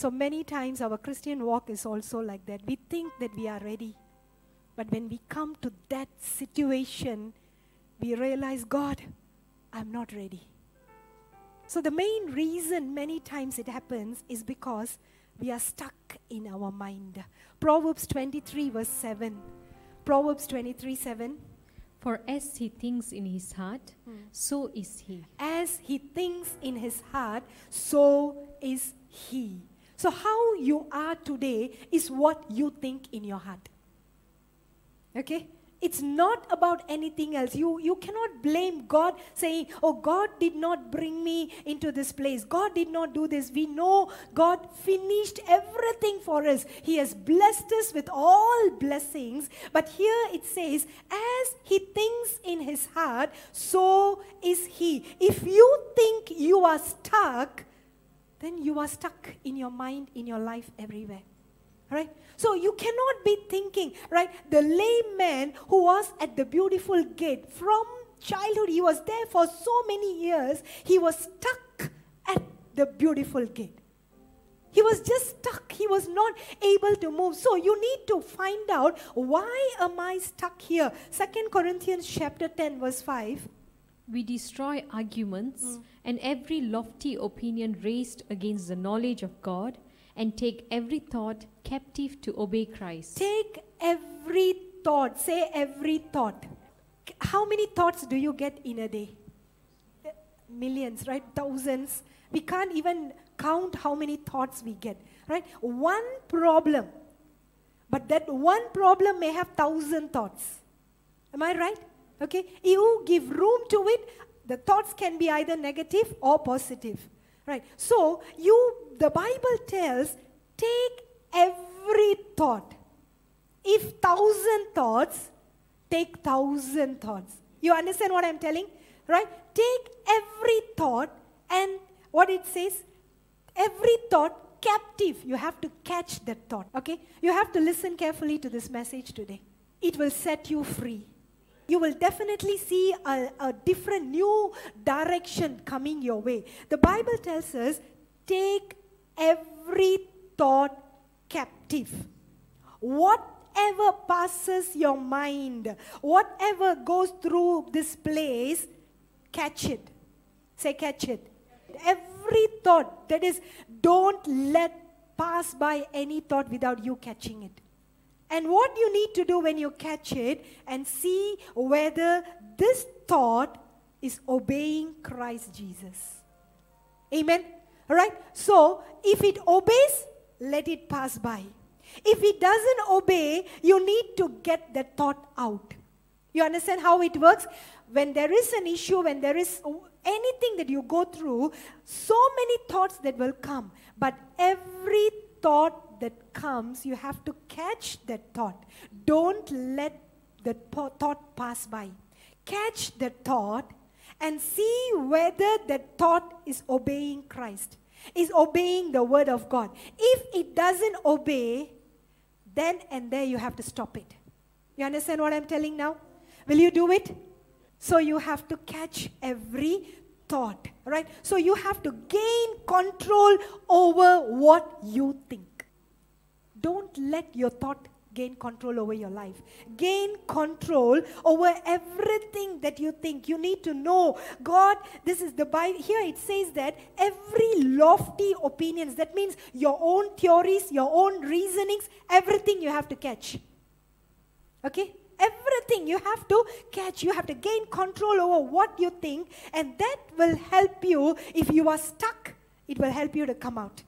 So many times our Christian walk is also like that. We think that we are ready. But when we come to that situation, we realize, God, I'm not ready. So the main reason many times it happens is because we are stuck in our mind. Proverbs 23, verse 7. Proverbs 23, 7. For as he thinks in his heart, hmm. so is he. As he thinks in his heart, so is he. So, how you are today is what you think in your heart. Okay? It's not about anything else. You, you cannot blame God saying, Oh, God did not bring me into this place. God did not do this. We know God finished everything for us. He has blessed us with all blessings. But here it says, As he thinks in his heart, so is he. If you think you are stuck, then you are stuck in your mind, in your life, everywhere. Right? So you cannot be thinking, right? The lame man who was at the beautiful gate from childhood, he was there for so many years, he was stuck at the beautiful gate. He was just stuck. He was not able to move. So you need to find out why am I stuck here? Second Corinthians chapter 10 verse 5. We destroy arguments mm. and every lofty opinion raised against the knowledge of God and take every thought captive to obey Christ. Take every thought. Say every thought. How many thoughts do you get in a day? Millions, right? Thousands. We can't even count how many thoughts we get, right? One problem. But that one problem may have thousand thoughts. Am I right? Okay? You give room to it, the thoughts can be either negative or positive. Right? So you the Bible tells take every thought. If thousand thoughts, take thousand thoughts. You understand what I'm telling? Right? Take every thought and what it says, every thought captive. You have to catch that thought. Okay? You have to listen carefully to this message today. It will set you free. You will definitely see a, a different new direction coming your way. The Bible tells us take every thought captive. Whatever passes your mind, whatever goes through this place, catch it. Say, catch it. Every thought, that is, don't let pass by any thought without you catching it. And what you need to do when you catch it and see whether this thought is obeying Christ Jesus. Amen. All right? So, if it obeys, let it pass by. If it doesn't obey, you need to get the thought out. You understand how it works? When there is an issue, when there is anything that you go through, so many thoughts that will come. But every thought that comes, you have to catch that thought. Don't let the thought pass by. Catch the thought and see whether that thought is obeying Christ, is obeying the word of God. If it doesn't obey, then and there you have to stop it. You understand what I'm telling now? Will you do it? So you have to catch every thought, right? So you have to gain control over what you think. Don't let your thought gain control over your life. Gain control over everything that you think. You need to know God, this is the Bible. Here it says that every lofty opinions, that means your own theories, your own reasonings, everything you have to catch. Okay? Everything you have to catch. You have to gain control over what you think, and that will help you. If you are stuck, it will help you to come out.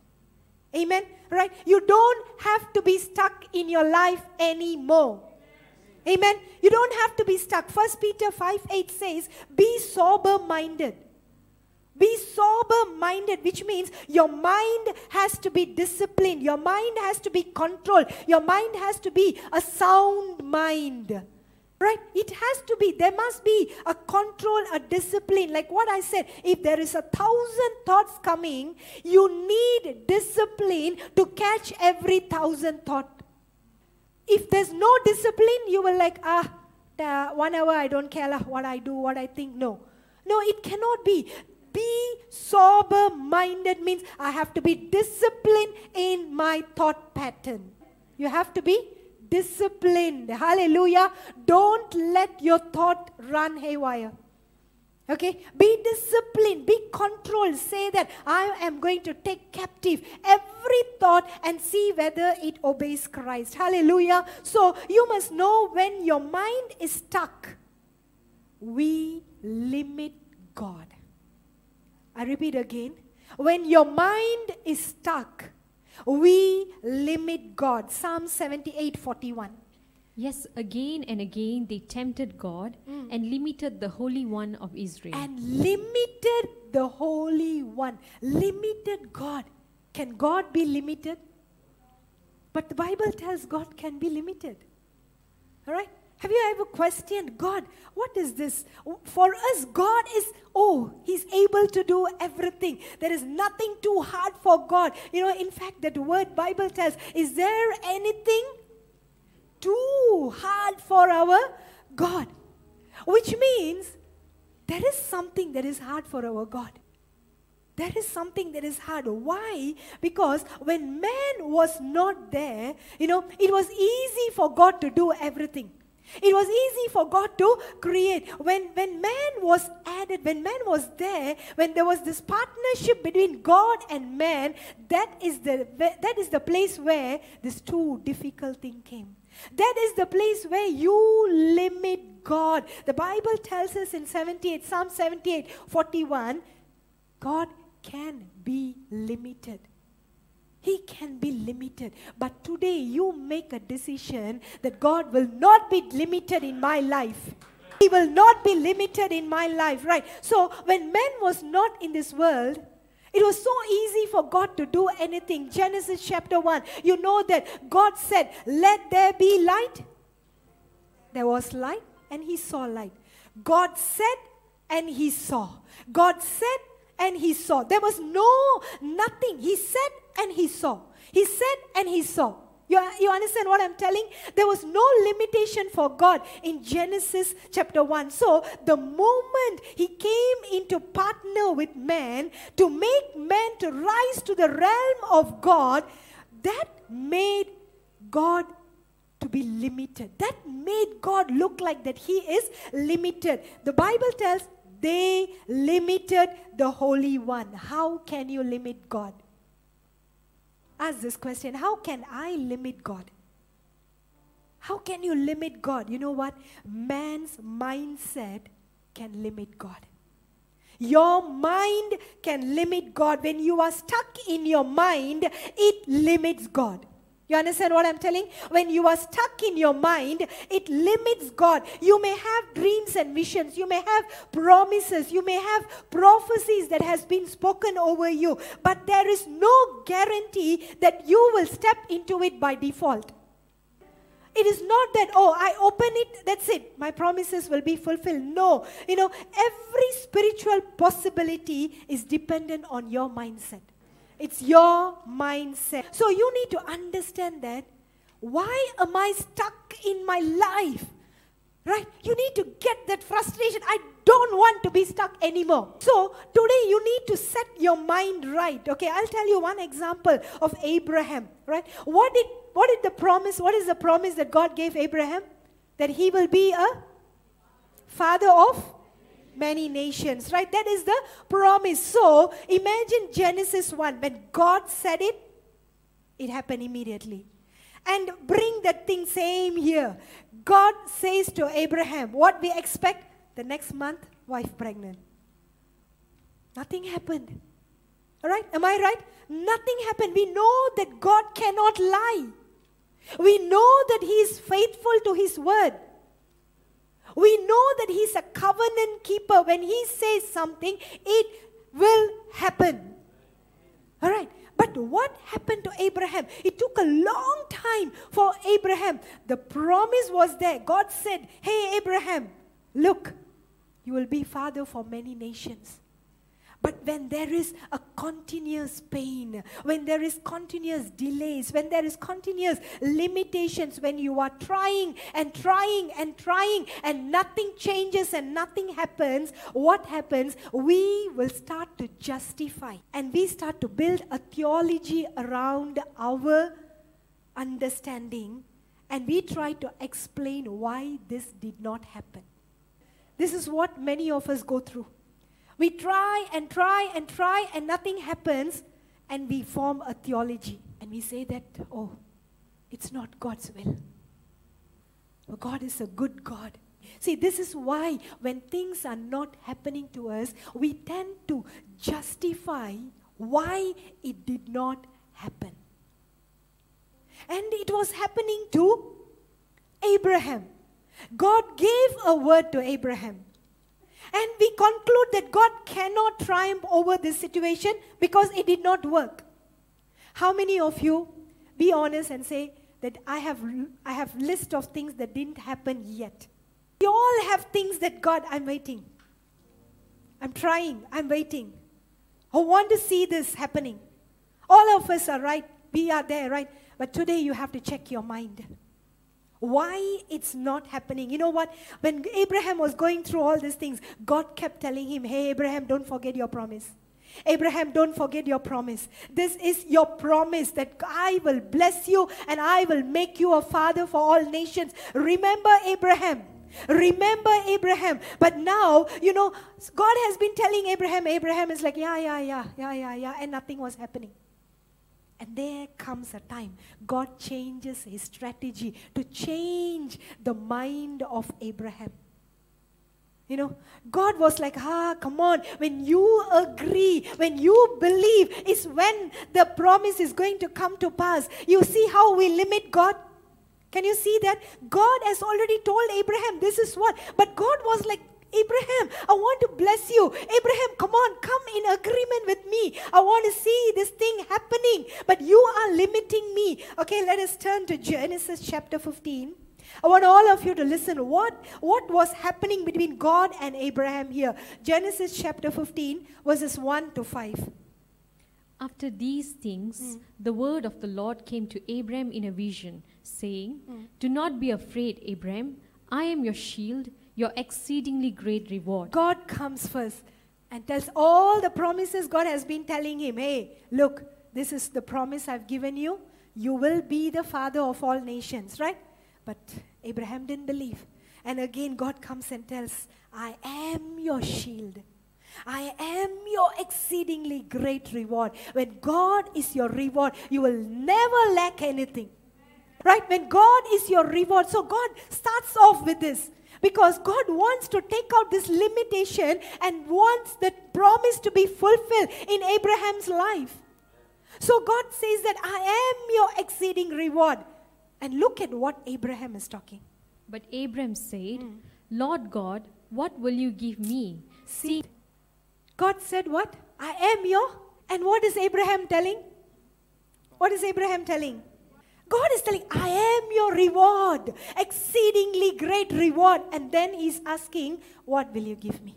Amen. Right? You don't have to be stuck in your life anymore. Amen. You don't have to be stuck. First Peter 5 8 says, Be sober minded. Be sober minded, which means your mind has to be disciplined, your mind has to be controlled, your mind has to be a sound mind. Right? It has to be. There must be a control, a discipline. Like what I said, if there is a thousand thoughts coming, you need discipline to catch every thousand thought. If there's no discipline, you will like, ah, one hour I don't care lah, what I do, what I think. No. No, it cannot be. Be sober minded means I have to be disciplined in my thought pattern. You have to be disciplined. Hallelujah. Don't let your thought run haywire. Okay, be disciplined, be controlled. Say that I am going to take captive every thought and see whether it obeys Christ. Hallelujah. So you must know when your mind is stuck, we limit God. I repeat again. When your mind is stuck, we limit God. Psalm 78 41. Yes, again and again they tempted God mm. and limited the Holy One of Israel. and limited the Holy One. Limited God. Can God be limited? But the Bible tells God can be limited. All right? Have you ever questioned God? What is this? For us, God is, oh, He's able to do everything. There is nothing too hard for God. You know, in fact, that word Bible tells, is there anything too hard for our God? Which means there is something that is hard for our God. There is something that is hard. Why? Because when man was not there, you know, it was easy for God to do everything. It was easy for God to create. When, when man was added, when man was there, when there was this partnership between God and man, that is the, that is the place where this too difficult thing came. That is the place where you limit God. The Bible tells us in 78, Psalm 78, 41, God can be limited. He can be limited. But today you make a decision that God will not be limited in my life. He will not be limited in my life, right? So when man was not in this world, it was so easy for God to do anything. Genesis chapter 1, you know that God said, Let there be light. There was light, and he saw light. God said, and he saw. God said, and he saw. There was no, nothing. He said, and he saw. He said, and he saw. You, you understand what I'm telling? There was no limitation for God in Genesis chapter 1. So, the moment He came into partner with man to make man to rise to the realm of God, that made God to be limited. That made God look like that He is limited. The Bible tells they limited the Holy One. How can you limit God? Ask this question How can I limit God? How can you limit God? You know what? Man's mindset can limit God. Your mind can limit God. When you are stuck in your mind, it limits God. You understand what I'm telling? When you are stuck in your mind, it limits God. You may have dreams and visions. You may have promises. You may have prophecies that has been spoken over you. But there is no guarantee that you will step into it by default. It is not that, oh, I open it, that's it, my promises will be fulfilled. No. You know, every spiritual possibility is dependent on your mindset. It's your mindset. So you need to understand that. Why am I stuck in my life? Right? You need to get that frustration. I don't want to be stuck anymore. So today you need to set your mind right. Okay, I'll tell you one example of Abraham. Right? What did what did the promise? What is the promise that God gave Abraham? That he will be a father of many nations, right? That is the promise. So imagine Genesis 1. When God said it, it happened immediately. And bring that thing same here. God says to Abraham, what we expect the next month, wife pregnant. Nothing happened. All right? Am I right? Nothing happened. We know that God cannot lie. We know that He is faithful to His word. We know that He's a covenant keeper. When He says something, it will happen. All right. But what happened to Abraham? It took a long time for Abraham. The promise was there. God said, Hey, Abraham, look, you will be father for many nations. But when there is a continuous pain, when there is continuous delays, when there is continuous limitations, when you are trying and trying and trying and nothing changes and nothing happens, what happens? We will start to justify and we start to build a theology around our understanding and we try to explain why this did not happen. This is what many of us go through. We try and try and try, and nothing happens, and we form a theology. And we say that, oh, it's not God's will. Oh, God is a good God. See, this is why when things are not happening to us, we tend to justify why it did not happen. And it was happening to Abraham. God gave a word to Abraham. And we conclude that God cannot triumph over this situation because it did not work. How many of you be honest and say that I have I have list of things that didn't happen yet. We all have things that God I'm waiting. I'm trying, I'm waiting. I want to see this happening. All of us are right. We are there, right? But today you have to check your mind why it's not happening. You know what? When Abraham was going through all these things, God kept telling him, Hey, Abraham, don't forget your promise. Abraham, don't forget your promise. This is your promise that I will bless you and I will make you a father for all nations. Remember Abraham. Remember Abraham. But now, you know, God has been telling Abraham, Abraham is like, yeah, yeah, yeah, yeah, yeah, yeah, and nothing was happening. And there comes a time God changes his strategy to change the mind of Abraham. You know, God was like, ah, come on. When you agree, when you believe, is when the promise is going to come to pass. You see how we limit God? Can you see that? God has already told Abraham, this is what. But God was like, Abraham, I want to bless you. Abraham, come on, come in agreement with me. I want to see this thing happening, but you are limiting me. Okay, let us turn to Genesis chapter 15. I want all of you to listen. What, what was happening between God and Abraham here? Genesis chapter 15, verses 1 to 5. After these things, hmm. the word of the Lord came to Abraham in a vision, saying, hmm. Do not be afraid, Abraham. I am your shield your exceedingly great reward. God comes first and tells all the promises God has been telling him. Hey, look, this is the promise I've given you. You will be the father of all nations, right? But Abraham didn't believe. And again, God comes and tells, I am your shield. I am your exceedingly great reward. When God is your reward, you will never lack anything. Right? When God is your reward. So God starts off with this. Because God wants to take out this limitation and wants that promise to be fulfilled in Abraham's life. So God says that I am your exceeding reward. And look at what Abraham is talking. But Abraham said, hmm. Lord God, what will you give me? See, God said, What? I am your. And what is Abraham telling? What is Abraham telling? God is telling, I am your reward, exceedingly great reward. And then He's asking, What will you give me?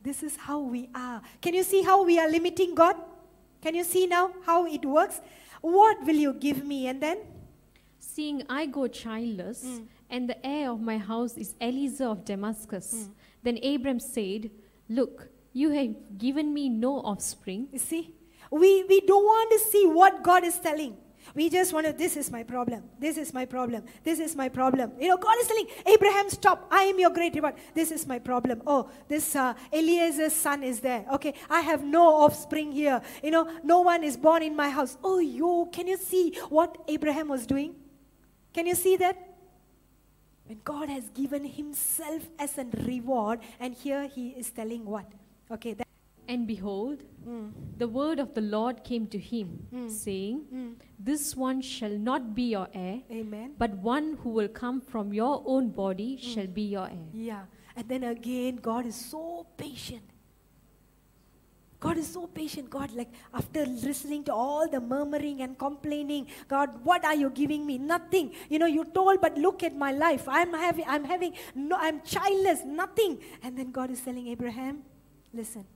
This is how we are. Can you see how we are limiting God? Can you see now how it works? What will you give me? And then? Seeing I go childless, hmm. and the heir of my house is Eliezer of Damascus. Hmm. Then Abram said, Look, you have given me no offspring. You see? We, we don't want to see what God is telling. We just want to, this is my problem. This is my problem. This is my problem. You know, God is telling Abraham, stop. I am your great reward. This is my problem. Oh, this uh, Eliezer's son is there. Okay, I have no offspring here. You know, no one is born in my house. Oh, yo, can you see what Abraham was doing? Can you see that? When God has given himself as a reward, and here he is telling what? Okay, that, And behold, hmm. the word of the Lord came to him, hmm. saying, hmm. This one shall not be your heir, amen. but one who will come from your own body shall be your heir. Yeah. And then again, God is so patient. God is so patient. God, like after listening to all the murmuring and complaining, God, what are you giving me? Nothing. You know, you told, but look at my life. I'm having, I'm having, no, I'm childless, nothing. And then God is telling Abraham, listen,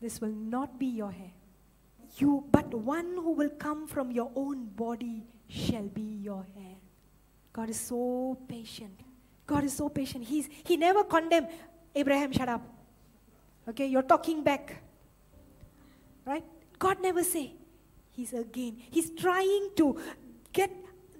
this will not be your hair. You, but one who will come from your own body shall be your hair. God is so patient. God is so patient. He's, he never condemned Abraham, shut up. Okay, you're talking back. Right? God never say. He's again. He's trying to get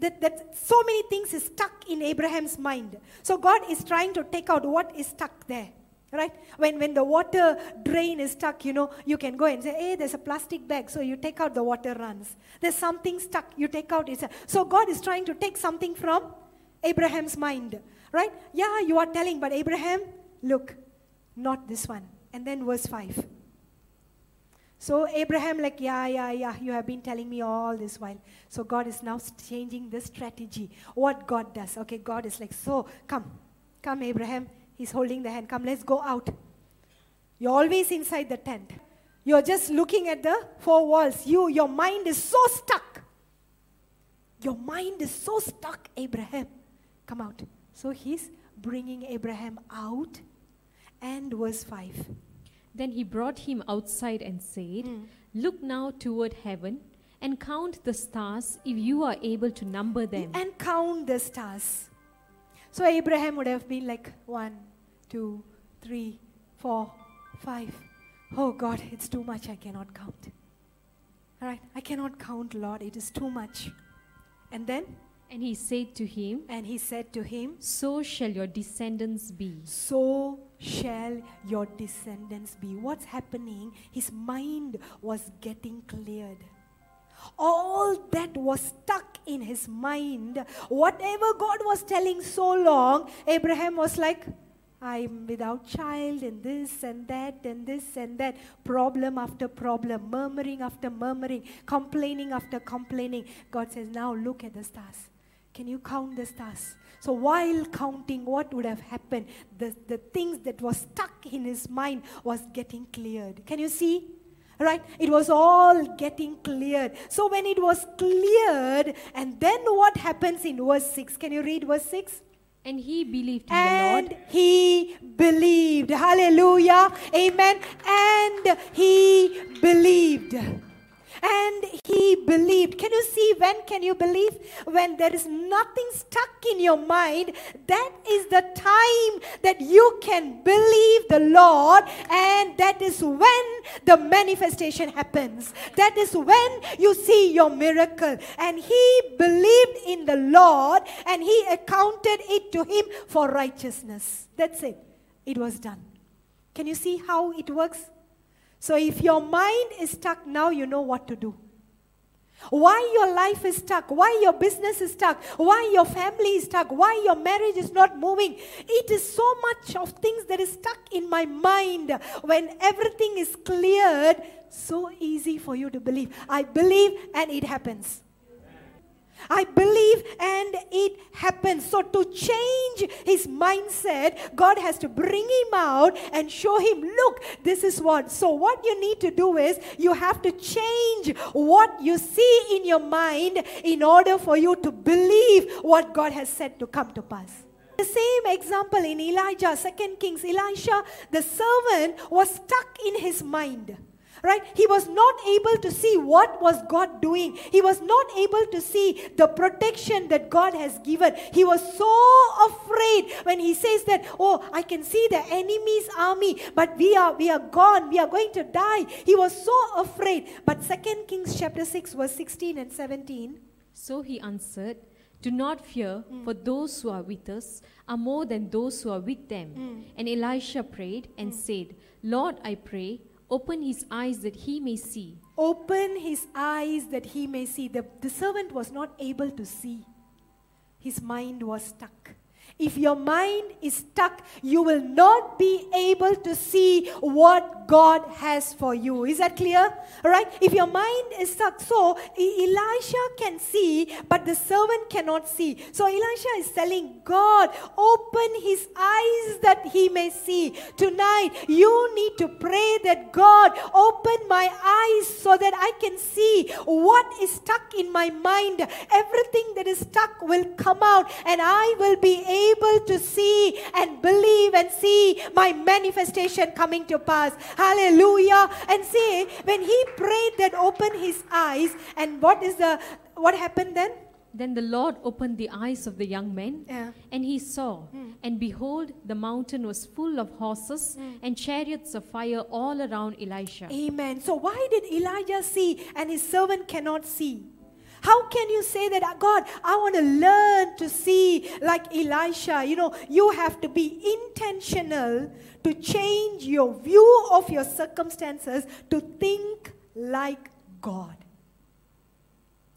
that, that so many things is stuck in Abraham's mind. So God is trying to take out what is stuck there. Right? When, when the water drain is stuck, you know, you can go and say, hey, there's a plastic bag. So you take out, the water runs. There's something stuck, you take out. It's a, so God is trying to take something from Abraham's mind. Right? Yeah, you are telling, but Abraham, look, not this one. And then verse 5. So Abraham, like, yeah, yeah, yeah, you have been telling me all this while. So God is now changing the strategy. What God does. Okay, God is like, so come, come, Abraham. He's holding the hand. Come, let's go out. You're always inside the tent. You're just looking at the four walls. You, your mind is so stuck. Your mind is so stuck, Abraham. Come out. So he's bringing Abraham out. And verse 5. Then he brought him outside and said, hmm. Look now toward heaven and count the stars if you are able to number them. and count the stars. So Abraham would have been like one, two, three, four, five. Oh God, it's too much. I cannot count. All right, I cannot count, Lord. It is too much. And then, And he said to him, and he said to him, So shall your descendants be. So shall your descendants be. What's happening? His mind was getting cleared. All that was stuck in his mind, whatever God was telling so long, Abraham was like, I'm without child, and this and that, and this and that, problem after problem, murmuring after murmuring, complaining after complaining. God says, Now look at the stars. Can you count the stars? So while counting, what would have happened? The, the things that was stuck in his mind was getting cleared. Can you see? Right? It was all getting cleared. So when it was cleared, and then what happens in verse 6? Can you read verse 6? And he believed in the And Lord, he believed. Hallelujah. Amen. And he believed. And he believed. Can you see when can you believe? When there is nothing stuck in your mind, that is the time that you can believe the Lord, and that is when the manifestation happens. That is when you see your miracle. And he believed in the Lord, and he accounted it to him for righteousness. That's it. It was done. Can you see how it works? So if your mind is stuck, now you know what to do. Why your life is stuck, why your business is stuck, why your family is stuck, why your marriage is not moving. It is so much of things that is stuck in my mind. When everything is cleared, so easy for you to believe. I believe and it happens. I believe and it happens. So, to change his mindset, God has to bring him out and show him, look, this is what. So, what you need to do is you have to change what you see in your mind in order for you to believe what God has said to come to pass. The same example in Elijah, 2 Kings, Elisha, the servant was stuck in his mind right? He was not able to see what was god doing. He was not able to see the protection that god has given. He was so afraid when he says that oh i can see the enemy's army but we are we are gone. We are going to die. He was so afraid. But second kings chapter 6 verse 16 and 17 So he answered, Do not fear, hmm. for those who are with us are more than those who are with them. Hmm. And Elisha prayed and hmm. said, Lord, I pray, open his eyes that he may see. open his eyes that he may see. The, the servant was not able to see. His mind was stuck if your mind is stuck, you will not be able to see what God has for you. Is that clear? All right? If your mind is stuck, so Elisha can see, but the servant cannot see. So Elisha is telling God, open his eyes that he may see. Tonight, you need to pray that God, open my eyes so that I can see what is stuck in my mind. Everything that is stuck will come out, and I will be able to see and believe and see my manifestation coming to pass. Hallelujah. And see, when he prayed that open his eyes, and what is the what happened then? Then the Lord opened the eyes of the young man, Yeah. and he saw, hmm. and behold, the mountain was full of horses hmm. and chariots of fire all around Elisha. Amen. So why did Elijah see and his servant cannot see? How can you say that, "Ah, God, I want to learn to see like Elisha? You know, you have to be intentional to change your view of your circumstances to think like God.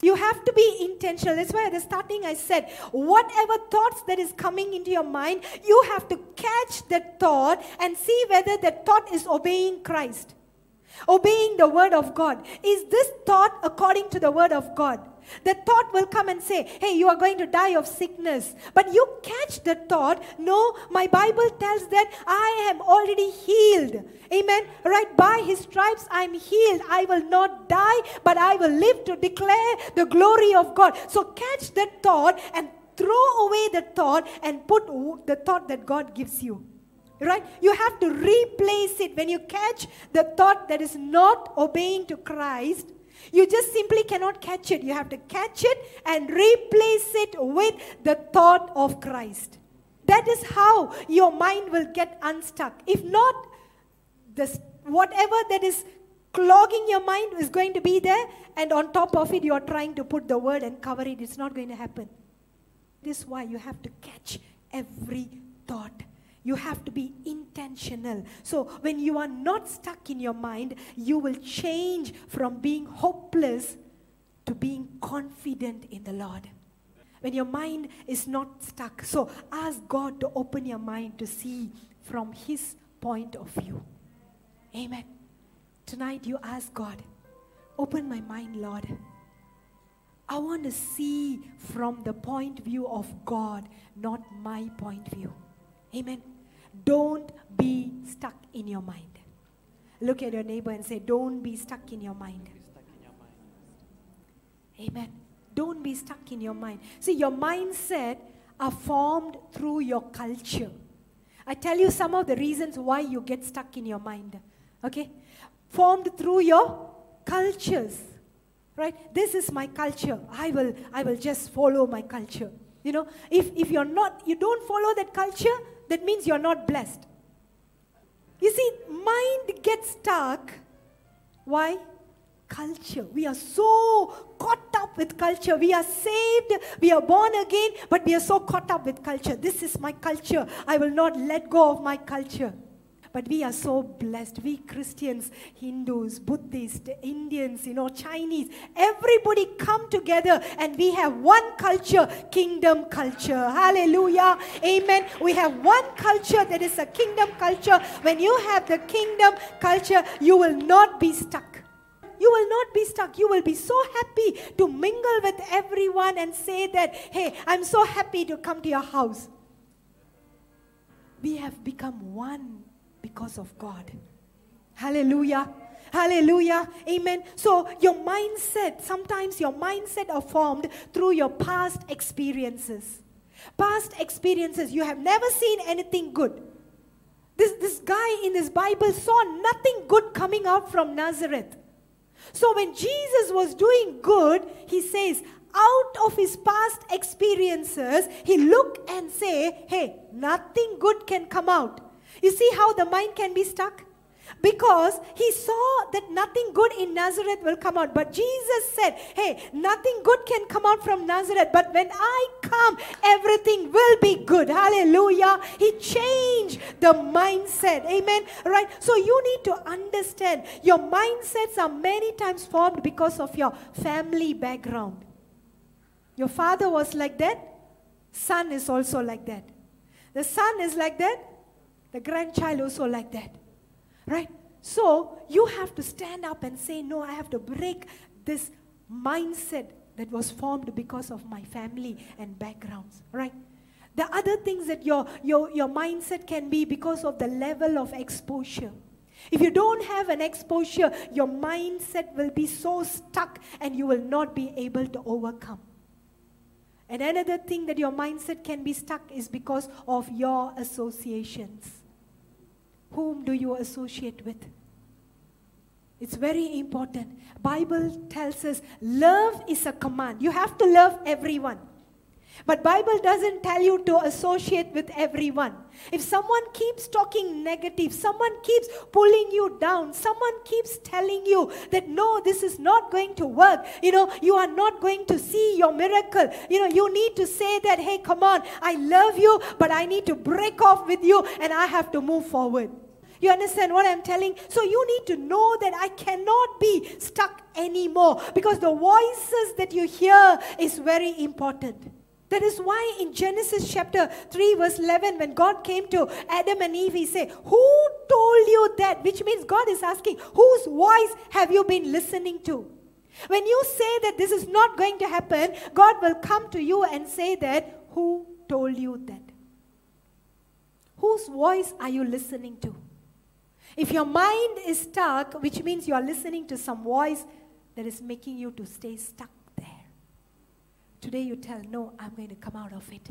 You have to be intentional. That's why at the starting I said, whatever thoughts that is coming into your mind, you have to catch that thought and see whether that thought is obeying Christ, obeying the word of God. Is this thought according to the word of God? The thought will come and say, Hey, you are going to die of sickness. But you catch the thought, No, my Bible tells that I am already healed. Amen. Right? By his stripes I'm healed. I will not die, but I will live to declare the glory of God. So catch that thought and throw away the thought and put the thought that God gives you. Right? You have to replace it. When you catch the thought that is not obeying to Christ, you just simply cannot catch it. You have to catch it and replace it with the thought of Christ. That is how your mind will get unstuck. If not, this, whatever that is clogging your mind is going to be there, and on top of it, you are trying to put the word and cover it. It's not going to happen. This is why you have to catch every thought. You have to be intentional. So, when you are not stuck in your mind, you will change from being hopeless to being confident in the Lord. When your mind is not stuck. So, ask God to open your mind to see from His point of view. Amen. Tonight, you ask God, open my mind, Lord. I want to see from the point view of God, not my point view. Amen. Don't be stuck in your mind. Look at your neighbor and say, Don't be stuck in your mind. Amen. Don't be stuck in your mind. See, your mindset are formed through your culture. I tell you some of the reasons why you get stuck in your mind. Okay? Formed through your cultures. Right? This is my culture. I will I will just follow my culture. You know, if if you're not you don't follow that culture, that means you're not blessed. You see, mind gets stuck. Why? Culture. We are so caught up with culture. We are saved, we are born again, but we are so caught up with culture. This is my culture. I will not let go of my culture. But we are so blessed. We Christians, Hindus, Buddhists, Indians, you know, Chinese, everybody come together and we have one culture, kingdom culture. Hallelujah. Amen. We have one culture that is a kingdom culture. When you have the kingdom culture, you will not be stuck. You will not be stuck. You will be so happy to mingle with everyone and say that, hey, I'm so happy to come to your house. We have become one because of God. Hallelujah. Hallelujah. Amen. So, your mindset, sometimes your mindset are formed through your past experiences. Past experiences. You have never seen anything good. This, this guy in this Bible saw nothing good coming out from Nazareth. So, when Jesus was doing good, he says, out of his past experiences, he look and say, hey, nothing good can come out. You see how the mind can be stuck? Because he saw that nothing good in Nazareth will come out. But Jesus said, Hey, nothing good can come out from Nazareth. But when I come, everything will be good. Hallelujah. He changed the mindset. Amen. Right? So you need to understand your mindsets are many times formed because of your family background. Your father was like that, son is also like that. The son is like that, the grandchild also like that. Right? So you have to stand up and say, No, I have to break this mindset that was formed because of my family and backgrounds. Right? The other things that your, your, your mindset can be because of the level of exposure. If you don't have an exposure, your mindset will be so stuck and you will not be able to overcome. And another thing that your mindset can be stuck is because of your associations. Whom do you associate with? It's very important. Bible tells us love is a command. You have to love everyone. But Bible doesn't tell you to associate with everyone. If someone keeps talking negative, someone keeps pulling you down, someone keeps telling you that no, this is not going to work, you know, you are not going to see your miracle. You know, you need to say that, hey, come on, I love you, but I need to break off with you and I have to move forward. You understand what I'm telling? So you need to know that I cannot be stuck anymore because the voices that you hear is very important. That is why in Genesis chapter 3, verse 11, when God came to Adam and Eve, He said, Who told you that? Which means God is asking, Whose voice have you been listening to? When you say that this is not going to happen, God will come to you and say that, Who told you that? Whose voice are you listening to? If your mind is stuck, which means you are listening to some voice that is making you to stay stuck there. Today you tell, No, I'm going to come out of it.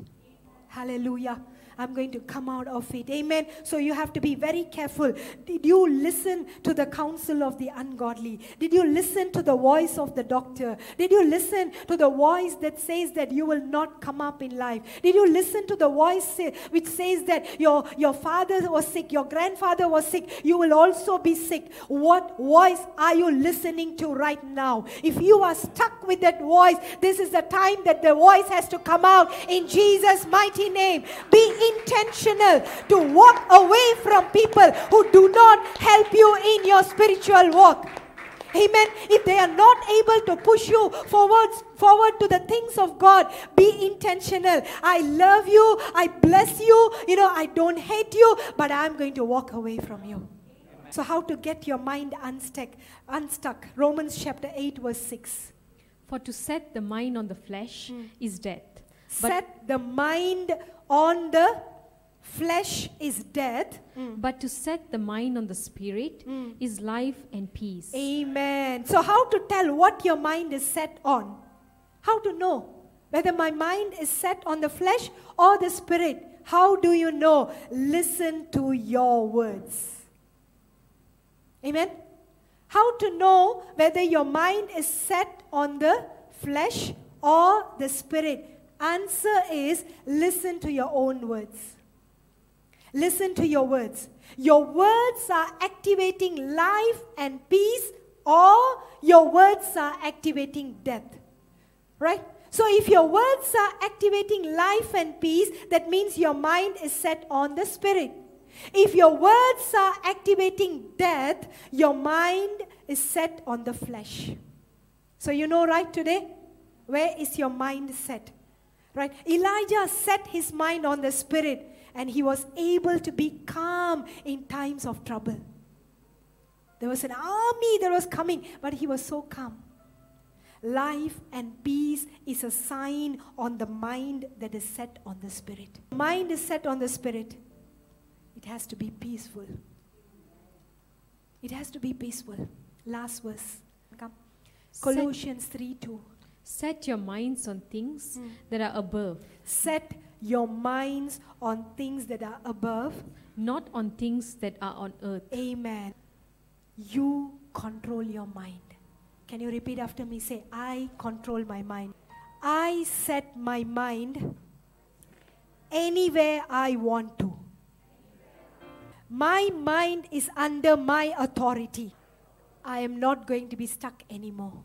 Hallelujah. I'm going to come out of it. Amen. So you have to be very careful. Did you listen to the counsel of the ungodly? Did you listen to the voice of the doctor? Did you listen to the voice that says that you will not come up in life? Did you listen to the voice which says that your, your father was sick, your grandfather was sick, you will also be sick? What voice are you listening to right now? If you are stuck with that voice, this is the time that the voice has to come out in Jesus' mighty name. Be intentional to walk away from people who do not help you in your spiritual walk. Amen. If they are not able to push you forward, forward to the things of God, be intentional. I love you. I bless you. You know, I don't hate you, but I'm going to walk away from you. So, how to get your mind unstuck? Unstuck. Romans chapter 8, verse 6. For to set the mind on the flesh hmm. is death. But, Set the mind on the flesh is death. Mm. but to set the mind on the spirit mm. is life and peace. Amen. So, how to tell what your mind is set on? How to know whether my mind is set on the flesh or the spirit? How do you know? Listen to your words. Amen. How to know whether your mind is set on the flesh or the spirit? Answer is listen to your own words. Listen to your words. Your words are activating life and peace, or your words are activating death. Right? So, if your words are activating life and peace, that means your mind is set on the spirit. If your words are activating death, your mind is set on the flesh. So, you know, right today, where is your mind set? Right? Elijah set his mind on the spirit and he was able to be calm in times of trouble. There was an army that was coming, but he was so calm. Life and peace is a sign on the mind that is set on the spirit. Mind is set on the spirit. It has to be peaceful. It has to be peaceful. Last verse. Come. Colossians 3 2. Set your minds on things hmm. that are above, Set your minds on things that are above. not on things that are on earth. Amen. You control your mind. Can you repeat after me? Say, I control my mind. I set my mind anywhere I want to. My mind is under my authority. I am not going to be stuck anymore.